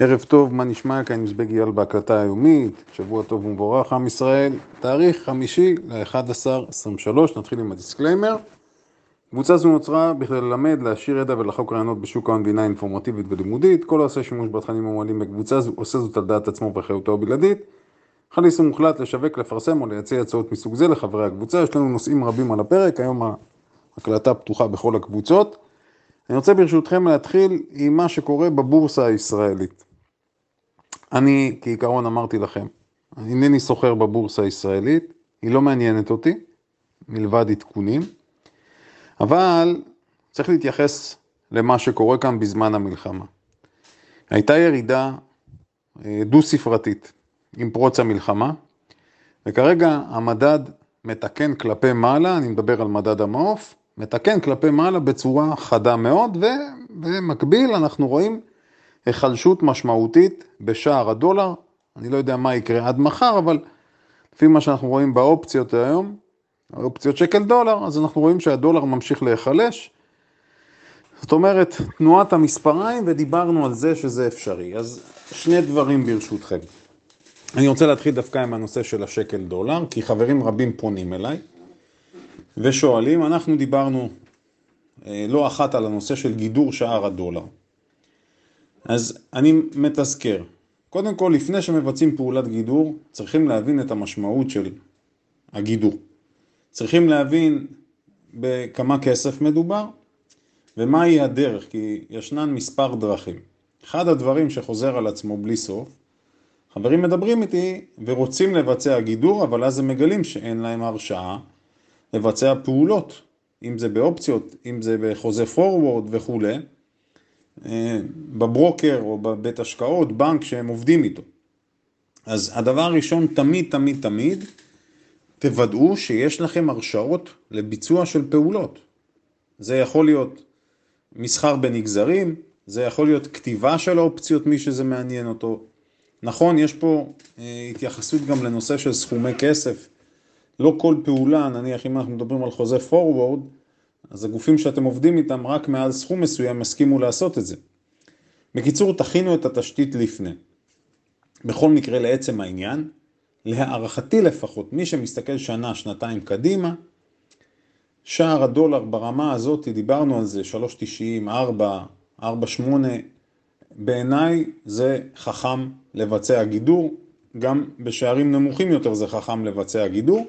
ערב טוב, מה נשמע? כאן מזבג אייל בהקלטה היומית, שבוע טוב ומבורך עם ישראל, תאריך חמישי ל-11-23, נתחיל עם ה disclaimer. קבוצה זו נוצרה בכדי ללמד, להעשיר ידע ולחלוק רעיונות בשוק ההון הינה אינפורמטיבית ולימודית. כל העושה שימוש בתכנים המועלים בקבוצה זו עושה זאת על דעת עצמו ובחירותו הבלעדית. חל איסור מוחלט לשווק, לפרסם או לייצא הצעות מסוג זה לחברי הקבוצה. יש לנו נושאים רבים על הפרק, היום ההקלטה פתוחה בכל הקבוצות. אני רוצה ברשותכם להתחיל עם מה שקורה בבורסה הישראלית. אני כעיקרון אמרתי לכם, אינני סוחר בבורסה הישראלית, היא לא מעניינת אותי, מלבד עדכונים, אבל צריך להתייחס למה שקורה כאן בזמן המלחמה. הייתה ירידה אה, דו-ספרתית עם פרוץ המלחמה, וכרגע המדד מתקן כלפי מעלה, אני מדבר על מדד המעוף, מתקן כלפי מעלה בצורה חדה מאוד, ובמקביל אנחנו רואים היחלשות משמעותית בשער הדולר. אני לא יודע מה יקרה עד מחר, אבל לפי מה שאנחנו רואים באופציות היום, האופציות שקל דולר, אז אנחנו רואים שהדולר ממשיך להיחלש. זאת אומרת, תנועת המספריים, ודיברנו על זה שזה אפשרי. אז שני דברים ברשותכם. אני רוצה להתחיל דווקא עם הנושא של השקל דולר, כי חברים רבים פונים אליי ושואלים, אנחנו דיברנו אה, לא אחת על הנושא של גידור שער הדולר. אז אני מתזכר, קודם כל לפני שמבצעים פעולת גידור צריכים להבין את המשמעות של הגידור. צריכים להבין בכמה כסף מדובר ומהי הדרך, כי ישנן מספר דרכים. אחד הדברים שחוזר על עצמו בלי סוף, חברים מדברים איתי ורוצים לבצע גידור, אבל אז הם מגלים שאין להם הרשאה לבצע פעולות, אם זה באופציות, אם זה בחוזה פורוורד וכולי. אה, בברוקר או בבית השקעות, בנק שהם עובדים איתו. אז הדבר הראשון, תמיד, תמיד, תמיד, תוודאו שיש לכם הרשאות לביצוע של פעולות. זה יכול להיות מסחר בנגזרים, זה יכול להיות כתיבה של האופציות, מי שזה מעניין אותו. נכון, יש פה אה, התייחסות גם לנושא של סכומי כסף. לא כל פעולה, נניח אם אנחנו מדברים על חוזה forward, אז הגופים שאתם עובדים איתם רק מעל סכום מסוים הסכימו לעשות את זה. בקיצור, תכינו את התשתית לפני. בכל מקרה, לעצם העניין, להערכתי לפחות, מי שמסתכל שנה, שנתיים קדימה, שער הדולר ברמה הזאת, דיברנו על זה, 3.90, 4, 4.8, בעיניי זה חכם לבצע גידור, גם בשערים נמוכים יותר זה חכם לבצע גידור.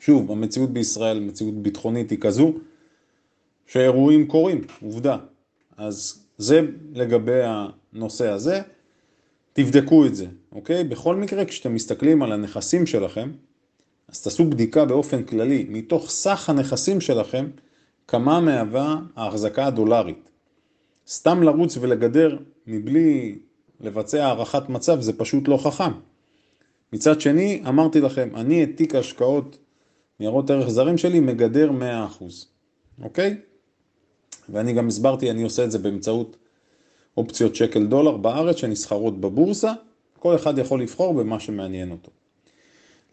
שוב, המציאות בישראל, מציאות ביטחונית היא כזו, שאירועים קורים, עובדה. אז זה לגבי הנושא הזה, תבדקו את זה, אוקיי? בכל מקרה, כשאתם מסתכלים על הנכסים שלכם, אז תעשו בדיקה באופן כללי, מתוך סך הנכסים שלכם, כמה מהווה ההחזקה הדולרית. סתם לרוץ ולגדר מבלי לבצע הערכת מצב זה פשוט לא חכם. מצד שני, אמרתי לכם, אני את תיק ההשקעות ניירות ערך זרים שלי מגדר 100%, אוקיי? ואני גם הסברתי, אני עושה את זה באמצעות אופציות שקל דולר בארץ שנסחרות בבורסה, כל אחד יכול לבחור במה שמעניין אותו.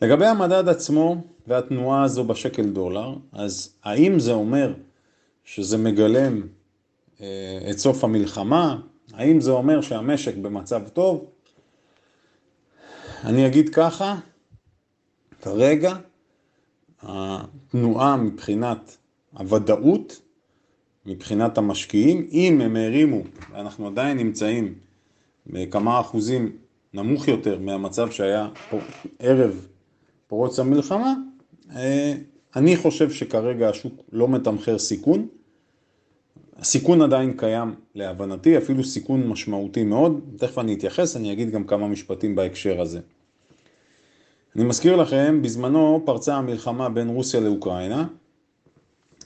לגבי המדד עצמו והתנועה הזו בשקל דולר, אז האם זה אומר שזה מגלם אה, את סוף המלחמה? האם זה אומר שהמשק במצב טוב? אני אגיד ככה, כרגע התנועה מבחינת הוודאות, מבחינת המשקיעים, אם הם הרימו, ואנחנו עדיין נמצאים בכמה אחוזים נמוך יותר מהמצב שהיה ערב פרוץ המלחמה, אה, אני חושב שכרגע השוק לא מתמחר סיכון. הסיכון עדיין קיים להבנתי, אפילו סיכון משמעותי מאוד, תכף אני אתייחס, אני אגיד גם כמה משפטים בהקשר הזה. אני מזכיר לכם, בזמנו פרצה המלחמה בין רוסיה לאוקראינה.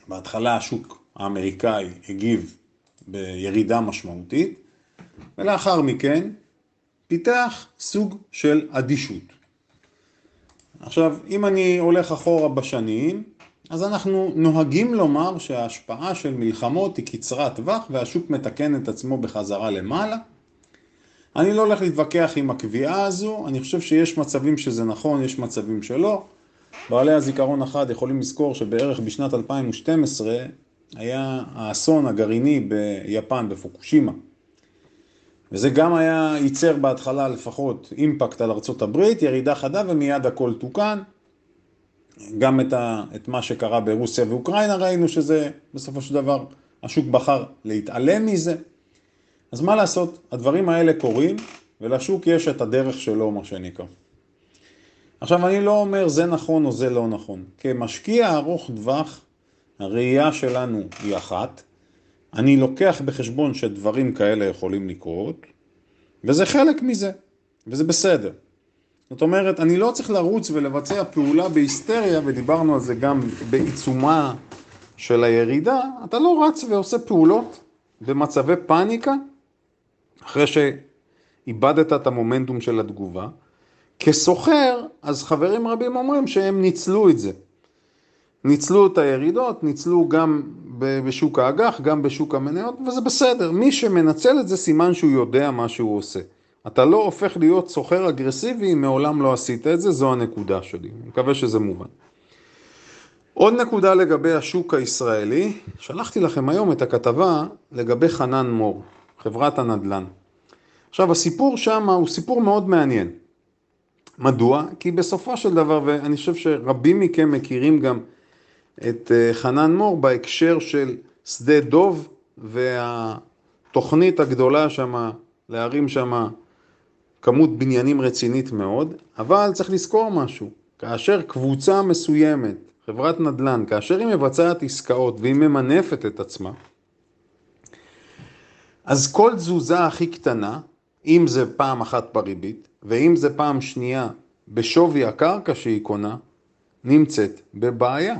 בהתחלה השוק האמריקאי הגיב בירידה משמעותית, ולאחר מכן פיתח סוג של אדישות. עכשיו, אם אני הולך אחורה בשנים, אז אנחנו נוהגים לומר שההשפעה של מלחמות היא קצרת טווח והשוק מתקן את עצמו בחזרה למעלה. אני לא הולך להתווכח עם הקביעה הזו, אני חושב שיש מצבים שזה נכון, יש מצבים שלא. בעלי הזיכרון אחד יכולים לזכור שבערך בשנת 2012 היה האסון הגרעיני ביפן, בפוקושימה. וזה גם היה, ייצר בהתחלה לפחות אימפקט על ארצות הברית, ירידה חדה ומיד הכל תוקן. גם את, ה, את מה שקרה ברוסיה ואוקראינה ראינו שזה בסופו של דבר השוק בחר להתעלם מזה. אז מה לעשות, הדברים האלה קורים ולשוק יש את הדרך שלו מה שנקרא. עכשיו אני לא אומר זה נכון או זה לא נכון. כמשקיע ארוך טווח הראייה שלנו היא אחת, אני לוקח בחשבון שדברים כאלה יכולים לקרות, וזה חלק מזה, וזה בסדר. זאת אומרת, אני לא צריך לרוץ ולבצע פעולה בהיסטריה, ודיברנו על זה גם בעיצומה של הירידה, אתה לא רץ ועושה פעולות במצבי פאניקה, אחרי שאיבדת את המומנטום של התגובה. כסוחר, אז חברים רבים אומרים שהם ניצלו את זה. ניצלו את הירידות, ניצלו גם בשוק האג"ח, גם בשוק המניות, וזה בסדר. מי שמנצל את זה סימן שהוא יודע מה שהוא עושה. אתה לא הופך להיות סוחר אגרסיבי אם מעולם לא עשית את זה, זו הנקודה שלי. אני מקווה שזה מובן. עוד נקודה לגבי השוק הישראלי, שלחתי לכם היום את הכתבה לגבי חנן מור, חברת הנדל"ן. עכשיו הסיפור שם הוא סיפור מאוד מעניין. מדוע? כי בסופו של דבר, ואני חושב שרבים מכם מכירים גם את אה, חנן מור בהקשר של שדה דוב והתוכנית הגדולה שם, להרים שם כמות בניינים רצינית מאוד, אבל צריך לזכור משהו, כאשר קבוצה מסוימת, חברת נדל"ן, כאשר היא מבצעת עסקאות והיא ממנפת את עצמה, אז כל תזוזה הכי קטנה, אם זה פעם אחת בריבית, ואם זה פעם שנייה בשווי הקרקע שהיא קונה, נמצאת בבעיה.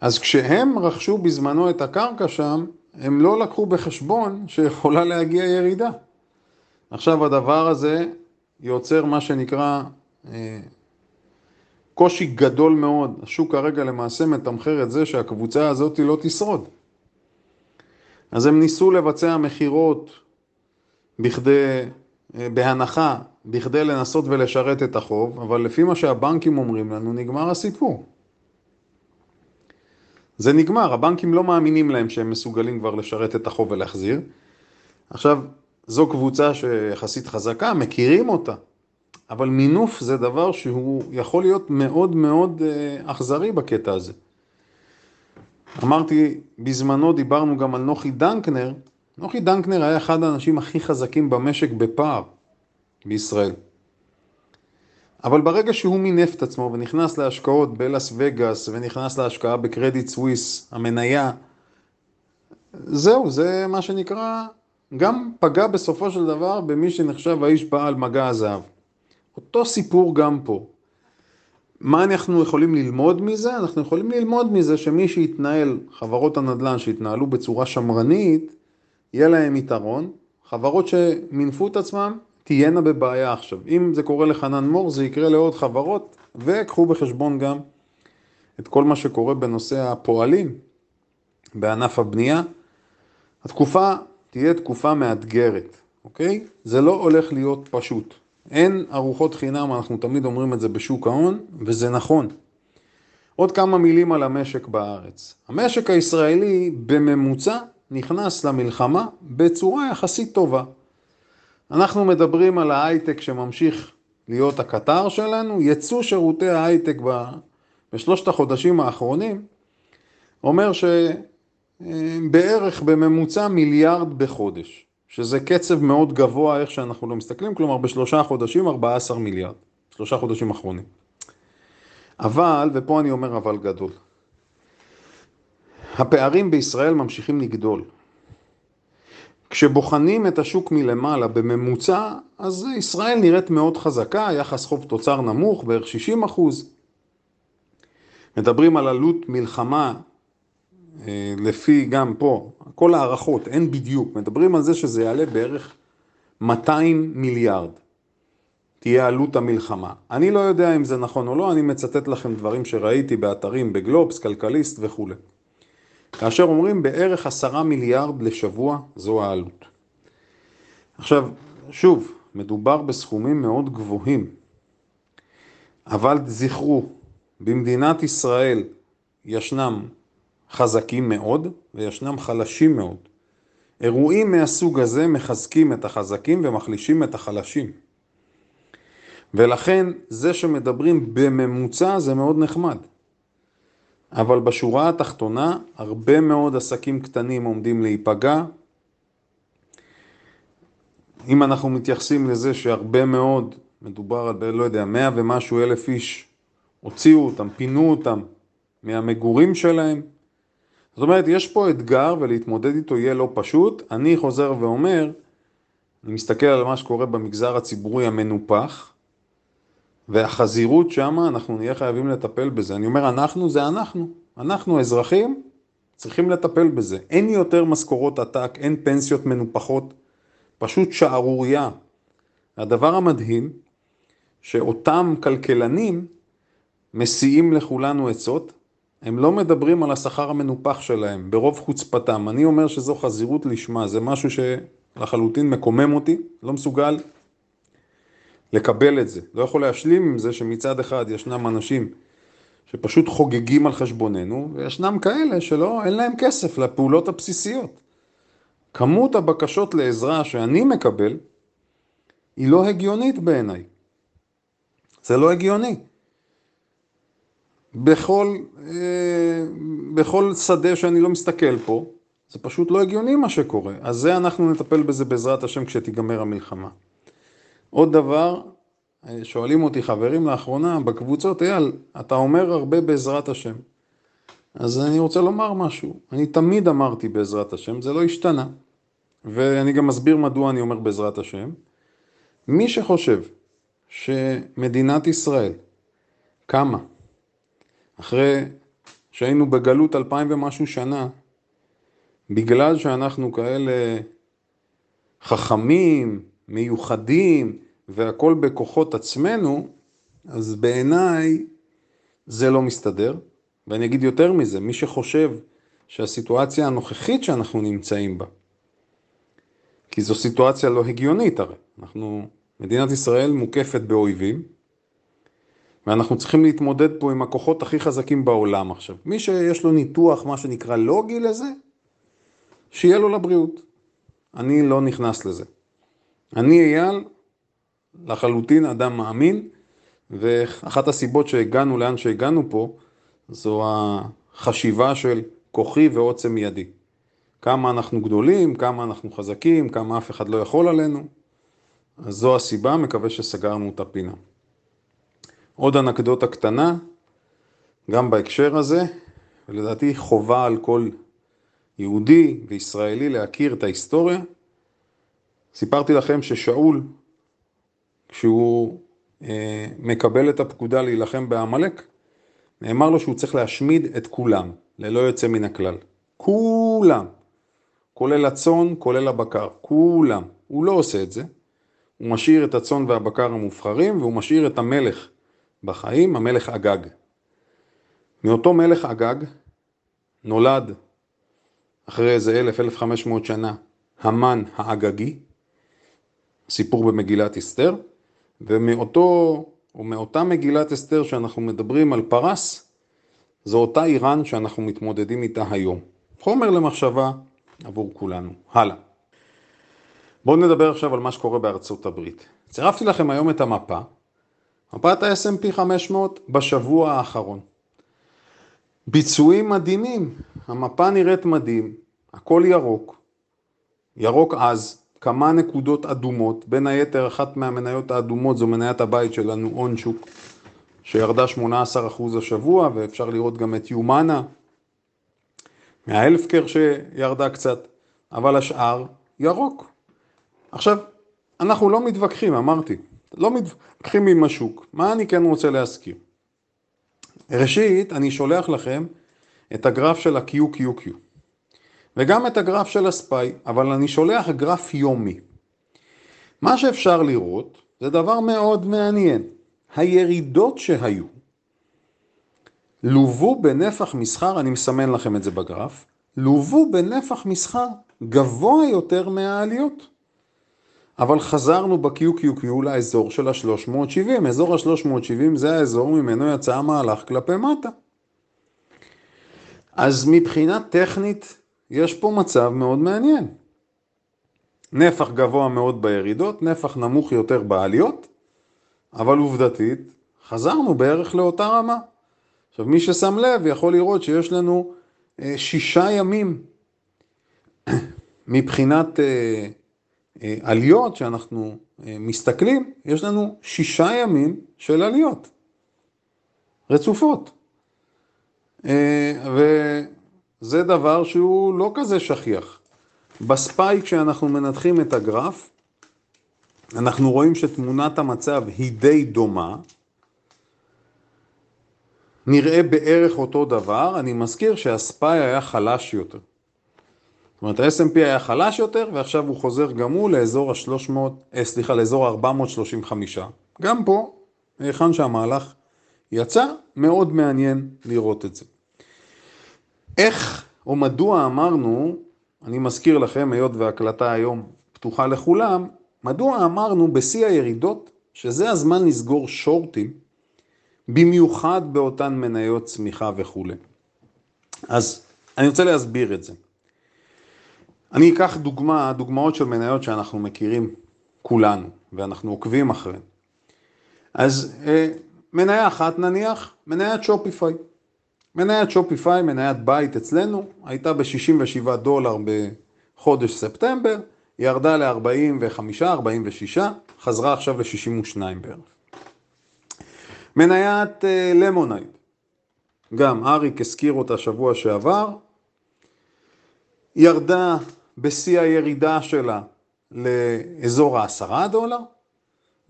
אז כשהם רכשו בזמנו את הקרקע שם, הם לא לקחו בחשבון שיכולה להגיע ירידה. עכשיו הדבר הזה יוצר מה שנקרא אה, קושי גדול מאוד. השוק כרגע למעשה מתמחר את זה שהקבוצה הזאת לא תשרוד. אז הם ניסו לבצע מכירות בכדי, אה, בהנחה, בכדי לנסות ולשרת את החוב, אבל לפי מה שהבנקים אומרים לנו, נגמר הסיפור. זה נגמר, הבנקים לא מאמינים להם שהם מסוגלים כבר לשרת את החוב ולהחזיר. עכשיו, זו קבוצה שיחסית חזקה, מכירים אותה, אבל מינוף זה דבר שהוא יכול להיות מאוד מאוד אה, אכזרי בקטע הזה. אמרתי, בזמנו דיברנו גם על נוחי דנקנר, נוחי דנקנר היה אחד האנשים הכי חזקים במשק בפער בישראל. אבל ברגע שהוא מינף את עצמו ונכנס להשקעות בלאס וגאס ונכנס להשקעה בקרדיט סוויס, המניה, זהו, זה מה שנקרא, גם פגע בסופו של דבר במי שנחשב האיש בעל מגע הזהב. אותו סיפור גם פה. מה אנחנו יכולים ללמוד מזה? אנחנו יכולים ללמוד מזה שמי שיתנהל, חברות הנדל"ן שהתנהלו בצורה שמרנית, יהיה להם יתרון. חברות שמינפו את עצמם, תהיינה בבעיה עכשיו. אם זה קורה לחנן מור, זה יקרה לעוד חברות, וקחו בחשבון גם את כל מה שקורה בנושא הפועלים בענף הבנייה. התקופה תהיה תקופה מאתגרת, אוקיי? זה לא הולך להיות פשוט. אין ארוחות חינם, אנחנו תמיד אומרים את זה בשוק ההון, וזה נכון. עוד כמה מילים על המשק בארץ. המשק הישראלי בממוצע נכנס למלחמה בצורה יחסית טובה. אנחנו מדברים על ההייטק שממשיך להיות הקטר שלנו, יצוא שירותי ההייטק בשלושת החודשים האחרונים אומר שבערך בממוצע מיליארד בחודש, שזה קצב מאוד גבוה איך שאנחנו לא מסתכלים, כלומר בשלושה חודשים 14 מיליארד, שלושה חודשים אחרונים. אבל, ופה אני אומר אבל גדול, הפערים בישראל ממשיכים לגדול. כשבוחנים את השוק מלמעלה בממוצע, אז ישראל נראית מאוד חזקה, יחס חוב תוצר נמוך, בערך 60 אחוז. מדברים על עלות מלחמה, לפי גם פה, כל הערכות, אין בדיוק, מדברים על זה שזה יעלה בערך 200 מיליארד. תהיה עלות המלחמה. אני לא יודע אם זה נכון או לא, אני מצטט לכם דברים שראיתי באתרים בגלובס, כלכליסט וכולי. כאשר אומרים בערך עשרה מיליארד לשבוע, זו העלות. עכשיו, שוב, מדובר בסכומים מאוד גבוהים, אבל זכרו, במדינת ישראל ישנם חזקים מאוד וישנם חלשים מאוד. אירועים מהסוג הזה מחזקים את החזקים ומחלישים את החלשים. ולכן זה שמדברים בממוצע זה מאוד נחמד. אבל בשורה התחתונה הרבה מאוד עסקים קטנים עומדים להיפגע. אם אנחנו מתייחסים לזה שהרבה מאוד, מדובר על, לא יודע, מאה ומשהו אלף איש, הוציאו אותם, פינו אותם מהמגורים שלהם. זאת אומרת, יש פה אתגר ולהתמודד איתו יהיה לא פשוט. אני חוזר ואומר, אני מסתכל על מה שקורה במגזר הציבורי המנופח, והחזירות שמה, אנחנו נהיה חייבים לטפל בזה. אני אומר, אנחנו זה אנחנו. אנחנו אזרחים, צריכים לטפל בזה. אין יותר משכורות עתק, אין פנסיות מנופחות, פשוט שערורייה. הדבר המדהים, שאותם כלכלנים מסיעים לכולנו עצות, הם לא מדברים על השכר המנופח שלהם, ברוב חוצפתם. אני אומר שזו חזירות לשמה, זה משהו שלחלוטין מקומם אותי, לא מסוגל לקבל את זה. לא יכול להשלים עם זה שמצד אחד ישנם אנשים שפשוט חוגגים על חשבוננו, וישנם כאלה שלא, אין להם כסף לפעולות הבסיסיות. כמות הבקשות לעזרה שאני מקבל היא לא הגיונית בעיניי. זה לא הגיוני. בכל, אה, בכל שדה שאני לא מסתכל פה, זה פשוט לא הגיוני מה שקורה. אז זה אנחנו נטפל בזה בעזרת השם כשתיגמר המלחמה. עוד דבר, שואלים אותי חברים לאחרונה בקבוצות, אייל, אתה אומר הרבה בעזרת השם. אז אני רוצה לומר משהו. אני תמיד אמרתי בעזרת השם, זה לא השתנה. ואני גם מסביר מדוע אני אומר בעזרת השם. מי שחושב שמדינת ישראל קמה אחרי שהיינו בגלות אלפיים ומשהו שנה, בגלל שאנחנו כאלה חכמים, מיוחדים, והכל בכוחות עצמנו, אז בעיניי זה לא מסתדר. ואני אגיד יותר מזה, מי שחושב שהסיטואציה הנוכחית שאנחנו נמצאים בה, כי זו סיטואציה לא הגיונית הרי, אנחנו, מדינת ישראל מוקפת באויבים, ואנחנו צריכים להתמודד פה עם הכוחות הכי חזקים בעולם עכשיו. מי שיש לו ניתוח, מה שנקרא לוגי לזה, שיהיה לו לבריאות. אני לא נכנס לזה. אני אייל, לחלוטין אדם מאמין, ואחת הסיבות שהגענו לאן שהגענו פה, זו החשיבה של כוחי ועוצם ידי. כמה אנחנו גדולים, כמה אנחנו חזקים, כמה אף אחד לא יכול עלינו. אז זו הסיבה, מקווה שסגרנו את הפינה. עוד אנקדוטה קטנה, גם בהקשר הזה, ולדעתי חובה על כל יהודי וישראלי להכיר את ההיסטוריה. סיפרתי לכם ששאול, כשהוא אה, מקבל את הפקודה להילחם בעמלק, נאמר לו שהוא צריך להשמיד את כולם, ללא יוצא מן הכלל. כולם, כולל הצאן, כולל הבקר, כולם. הוא לא עושה את זה, הוא משאיר את הצאן והבקר המובחרים, והוא משאיר את המלך בחיים, המלך אגג. מאותו מלך אגג נולד אחרי איזה אלף, אלף חמש מאות שנה, המן האגגי, סיפור במגילת אסתר, ומאותו, או מאותה מגילת אסתר שאנחנו מדברים על פרס, זו אותה איראן שאנחנו מתמודדים איתה היום. חומר למחשבה עבור כולנו. הלאה. בואו נדבר עכשיו על מה שקורה בארצות הברית. צירפתי לכם היום את המפה, מפת ה-S&P 500 בשבוע האחרון. ביצועים מדהימים, המפה נראית מדהים, הכל ירוק, ירוק עז, כמה נקודות אדומות, בין היתר אחת מהמניות האדומות זו מניית הבית שלנו, אונשוק, שירדה 18% השבוע, ואפשר לראות גם את יומנה, מהאלפקר שירדה קצת, אבל השאר ירוק. עכשיו, אנחנו לא מתווכחים, אמרתי, לא מתווכחים עם השוק. מה אני כן רוצה להזכיר? ראשית, אני שולח לכם את הגרף של ה-QQQ וגם את הגרף של הספיי, אבל אני שולח גרף יומי. מה שאפשר לראות זה דבר מאוד מעניין. הירידות שהיו לוו בנפח מסחר, אני מסמן לכם את זה בגרף, לוו בנפח מסחר גבוה יותר מהעליות. אבל חזרנו ב-QQQ לאזור של ה-370, אזור ה-370 זה האזור ממנו יצא המהלך כלפי מטה. אז מבחינה טכנית יש פה מצב מאוד מעניין. נפח גבוה מאוד בירידות, נפח נמוך יותר בעליות, אבל עובדתית, חזרנו בערך לאותה רמה. עכשיו, מי ששם לב יכול לראות שיש לנו אה, שישה ימים מבחינת אה, אה, עליות שאנחנו אה, מסתכלים, יש לנו שישה ימים של עליות רצופות. אה, וזה דבר שהוא לא כזה שכיח. בספייק כשאנחנו מנתחים את הגרף, אנחנו רואים שתמונת המצב היא די דומה, נראה בערך אותו דבר, אני מזכיר שהספיי היה חלש יותר. זאת אומרת, ה-S&P היה חלש יותר, ועכשיו הוא חוזר גם הוא לאזור ה-300, אה, סליחה, לאזור ה-435. גם פה, היכן שהמהלך יצא, מאוד מעניין לראות את זה. איך או מדוע אמרנו, אני מזכיר לכם, היות וההקלטה היום פתוחה לכולם, מדוע אמרנו בשיא הירידות, שזה הזמן לסגור שורטים, במיוחד באותן מניות צמיחה וכולי. אז אני רוצה להסביר את זה. אני אקח דוגמה, דוגמאות של מניות שאנחנו מכירים כולנו, ואנחנו עוקבים אחריהן. אז אה, מניה אחת נניח, מניית שופיפיי. מניית שופיפיי, מניית בית אצלנו, הייתה ב-67 דולר בחודש ספטמבר, ירדה ל-45, 46, חזרה עכשיו ל-62 בערך. מניית אה, למונייד, גם אריק הזכיר אותה שבוע שעבר, ירדה בשיא הירידה שלה לאזור העשרה דולר,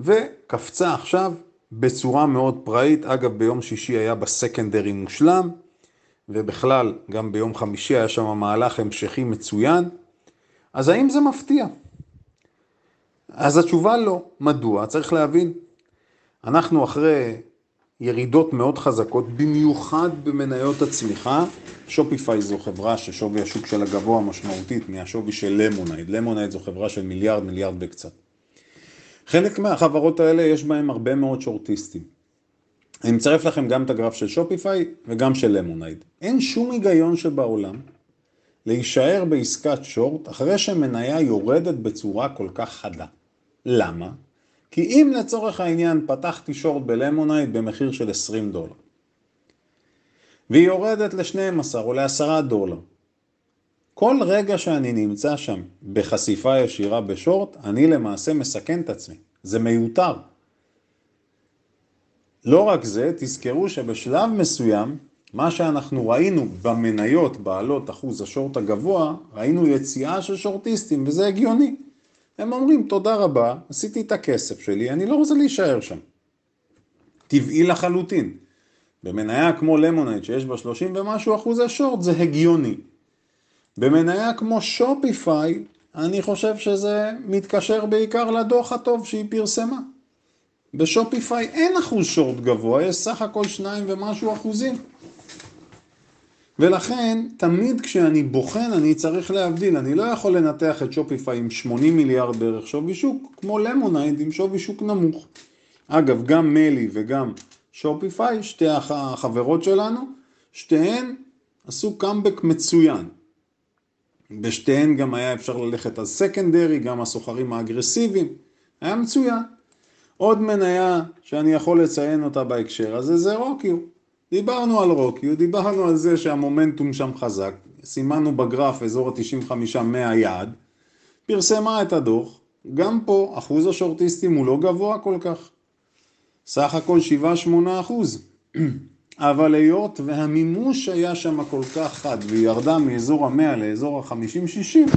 וקפצה עכשיו בצורה מאוד פראית. אגב, ביום שישי היה בסקנדרי מושלם, ובכלל, גם ביום חמישי היה שם מהלך המשכי מצוין. אז האם זה מפתיע? אז התשובה לא. מדוע? צריך להבין. אנחנו אחרי ירידות מאוד חזקות, במיוחד במניות הצמיחה. שופיפיי זו חברה ששווי השוק שלה גבוה משמעותית מהשווי של למונייד. למונייד זו חברה של מיליארד, מיליארד וקצת. חלק מהחברות האלה יש בהן הרבה מאוד שורטיסטים. אני מצרף לכם גם את הגרף של שופיפיי וגם של למונייד. אין שום היגיון שבעולם להישאר בעסקת שורט אחרי שמניה יורדת בצורה כל כך חדה. למה? כי אם לצורך העניין פתחתי שורט בלמונייד במחיר של 20 דולר, והיא יורדת ל-12 או ל-10 דולר, כל רגע שאני נמצא שם בחשיפה ישירה בשורט, אני למעשה מסכן את עצמי. זה מיותר. לא רק זה, תזכרו שבשלב מסוים, מה שאנחנו ראינו במניות בעלות אחוז השורט הגבוה, ראינו יציאה של שורטיסטים, וזה הגיוני. הם אומרים, תודה רבה, עשיתי את הכסף שלי, אני לא רוצה להישאר שם. טבעי לחלוטין. במניה כמו למונייד, שיש בה 30 ומשהו אחוזי שורט, זה הגיוני. במניה כמו שופיפיי, אני חושב שזה מתקשר בעיקר לדוח הטוב שהיא פרסמה. בשופיפיי אין אחוז שורט גבוה, יש סך הכל שניים ומשהו אחוזים. ולכן, תמיד כשאני בוחן, אני צריך להבדיל. אני לא יכול לנתח את שופיפיי עם 80 מיליארד בערך שווי שוק, כמו למונייד עם שווי שוק נמוך. אגב, גם מלי וגם שופיפיי, שתי החברות שלנו, שתיהן עשו קאמבק מצוין. בשתיהן גם היה אפשר ללכת על סקנדרי, גם הסוחרים האגרסיביים, היה מצוין. עוד מניה שאני יכול לציין אותה בהקשר הזה זה רוקיו. דיברנו על רוקיו, דיברנו על זה שהמומנטום שם חזק, סימנו בגרף אזור ה-95 מהיעד, פרסמה את הדוח, גם פה אחוז השורטיסטים הוא לא גבוה כל כך, סך הכל 7-8 אחוז. אבל היות והמימוש היה שם כל כך חד והיא ירדה מאזור המאה לאזור החמישים שישים,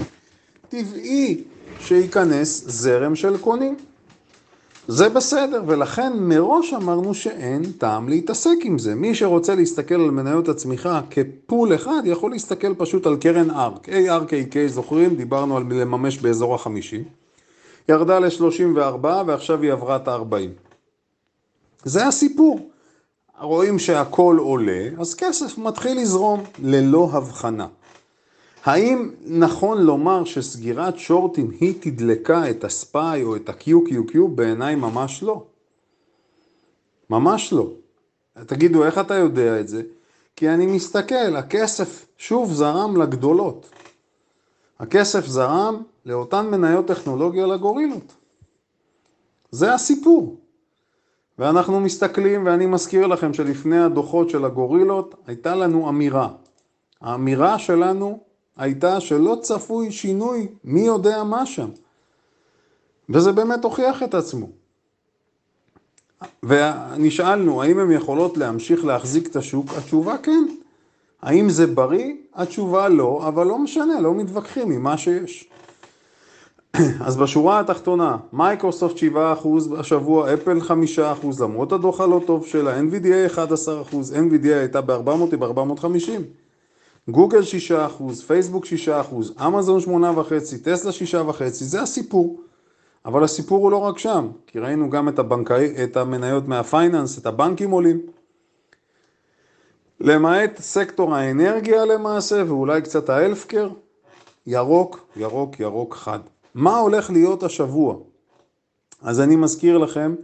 טבעי שייכנס זרם של קונים. זה בסדר, ולכן מראש אמרנו שאין טעם להתעסק עם זה. מי שרוצה להסתכל על מניות הצמיחה כפול אחד, יכול להסתכל פשוט על קרן ארק. ARKK, זוכרים? דיברנו על לממש באזור החמישי. ירדה ל-34 ועכשיו היא עברה את ה-40. זה הסיפור. רואים שהכל עולה, אז כסף מתחיל לזרום ללא הבחנה. האם נכון לומר שסגירת שורטים היא תדלקה את הספאי או את ה-QQQ? בעיניי ממש לא. ממש לא. תגידו, איך אתה יודע את זה? כי אני מסתכל, הכסף שוב זרם לגדולות. הכסף זרם לאותן מניות טכנולוגיה לגורילות. זה הסיפור. ואנחנו מסתכלים, ואני מזכיר לכם שלפני הדוחות של הגורילות הייתה לנו אמירה. האמירה שלנו הייתה שלא צפוי שינוי מי יודע מה שם. וזה באמת הוכיח את עצמו. ונשאלנו, האם הן יכולות להמשיך להחזיק את השוק? התשובה כן. האם זה בריא? התשובה לא, אבל לא משנה, לא מתווכחים עם מה שיש. אז בשורה התחתונה, מייקרוסופט 7% השבוע, אפל 5%, למרות הדוח הלא טוב שלה, NVDA 11%, NVDA הייתה ב-400, היא ב-450. גוגל 6%, פייסבוק 6%, אמזון 8.5%, טסלה 6.5%, זה הסיפור. אבל הסיפור הוא לא רק שם, כי ראינו גם את, הבנקאי, את המניות מהפייננס, את הבנקים עולים. למעט סקטור האנרגיה למעשה, ואולי קצת האלפקר, ירוק, ירוק, ירוק חד. מה הולך להיות השבוע? אז אני מזכיר לכם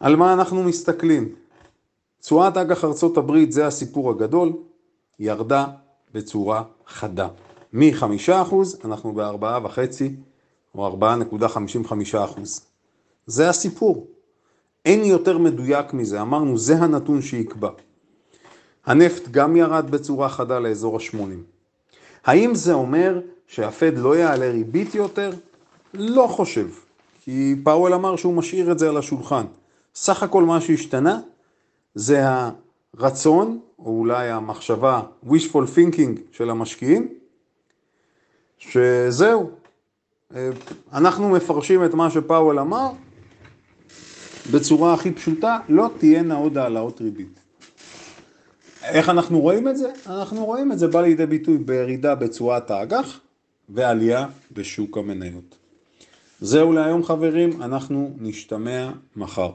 על מה אנחנו מסתכלים. תשואת אג"ח ארצות הברית זה הסיפור הגדול, ירדה בצורה חדה. מ-5% אנחנו ב-4.5% או 4.55%. זה הסיפור. אין יותר מדויק מזה, אמרנו זה הנתון שיקבע. הנפט גם ירד בצורה חדה לאזור ה-80. האם זה אומר שהפד לא יעלה ריבית יותר? לא חושב, כי פאוול אמר שהוא משאיר את זה על השולחן. סך הכל מה שהשתנה זה הרצון, או אולי המחשבה, wishful thinking של המשקיעים, שזהו, אנחנו מפרשים את מה שפאוול אמר בצורה הכי פשוטה, לא תהיינה עוד העלאות ריבית. איך אנחנו רואים את זה? אנחנו רואים את זה בא לידי ביטוי בירידה בצורת האג"ח ועלייה בשוק המניות. זהו להיום חברים, אנחנו נשתמע מחר.